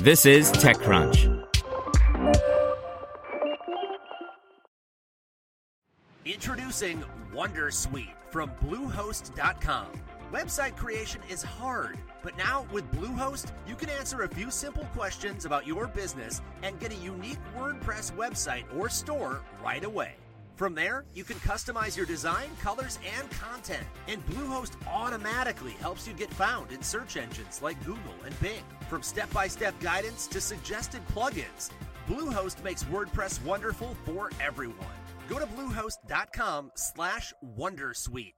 This is TechCrunch. Introducing Wondersuite from Bluehost.com. Website creation is hard, but now with Bluehost, you can answer a few simple questions about your business and get a unique WordPress website or store right away. From there, you can customize your design, colors, and content. And Bluehost automatically helps you get found in search engines like Google and Bing. From step-by-step guidance to suggested plugins, Bluehost makes WordPress wonderful for everyone. Go to bluehost.com slash wondersuite.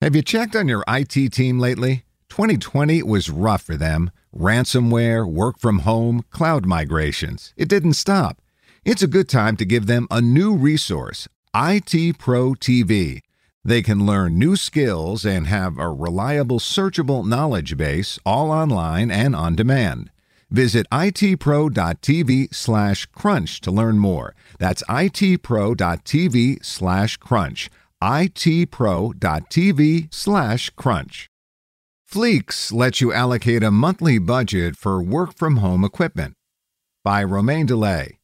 Have you checked on your IT team lately? 2020 was rough for them. Ransomware, work from home, cloud migrations. It didn't stop. It's a good time to give them a new resource IT Pro TV. They can learn new skills and have a reliable, searchable knowledge base all online and on demand. Visit itpro.tv slash crunch to learn more. That's itpro.tv slash crunch. itpro.tv slash crunch. Fleex lets you allocate a monthly budget for work from home equipment. By Romain Dillet.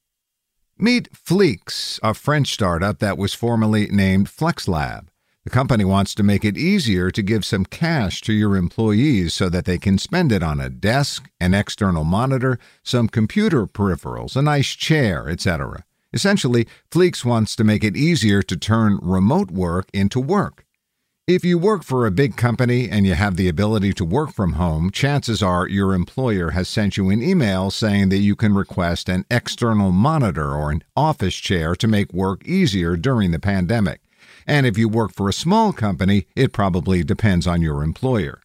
Meet Fleex, a French startup that was formerly named FlexLab. The company wants to make it easier to give some cash to your employees so that they can spend it on a desk, an external monitor, some computer peripherals, a nice chair, etc. Essentially, Fleex wants to make it easier to turn remote work into work. If you work for a big company and you have the ability to work from home, chances are your employer has sent you an email saying that you can request an external monitor or an office chair to make work easier during the pandemic. And if you work for a small company, it probably depends on your employer.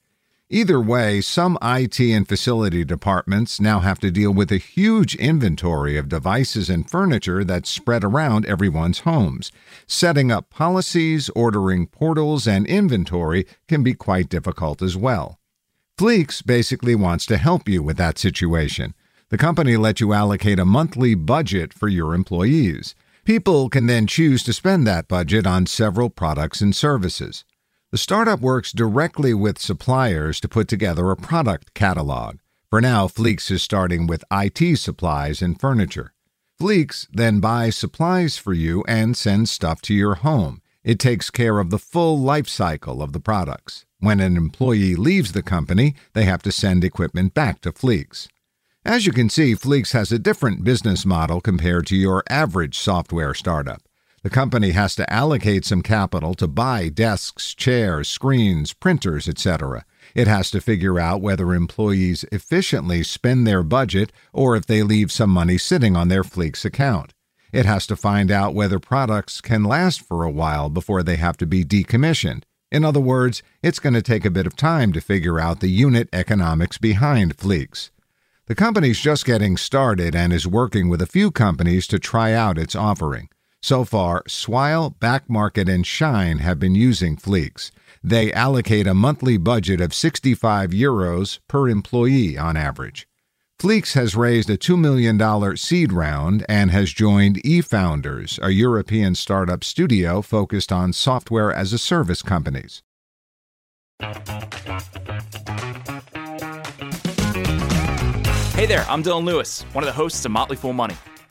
Either way, some IT and facility departments now have to deal with a huge inventory of devices and furniture that's spread around everyone's homes. Setting up policies, ordering portals, and inventory can be quite difficult as well. Fleex basically wants to help you with that situation. The company lets you allocate a monthly budget for your employees. People can then choose to spend that budget on several products and services. The startup works directly with suppliers to put together a product catalog. For now, Fleex is starting with IT supplies and furniture. Fleex then buys supplies for you and sends stuff to your home. It takes care of the full life cycle of the products. When an employee leaves the company, they have to send equipment back to Fleex. As you can see, Fleex has a different business model compared to your average software startup. The company has to allocate some capital to buy desks, chairs, screens, printers, etc. It has to figure out whether employees efficiently spend their budget or if they leave some money sitting on their Fleex account. It has to find out whether products can last for a while before they have to be decommissioned. In other words, it's going to take a bit of time to figure out the unit economics behind Fleex. The company's just getting started and is working with a few companies to try out its offering. So far, Swile, Backmarket, and Shine have been using Fleex. They allocate a monthly budget of 65 euros per employee on average. Fleex has raised a $2 million seed round and has joined eFounders, a European startup studio focused on software as a service companies. Hey there, I'm Dylan Lewis, one of the hosts of Motley Fool Money.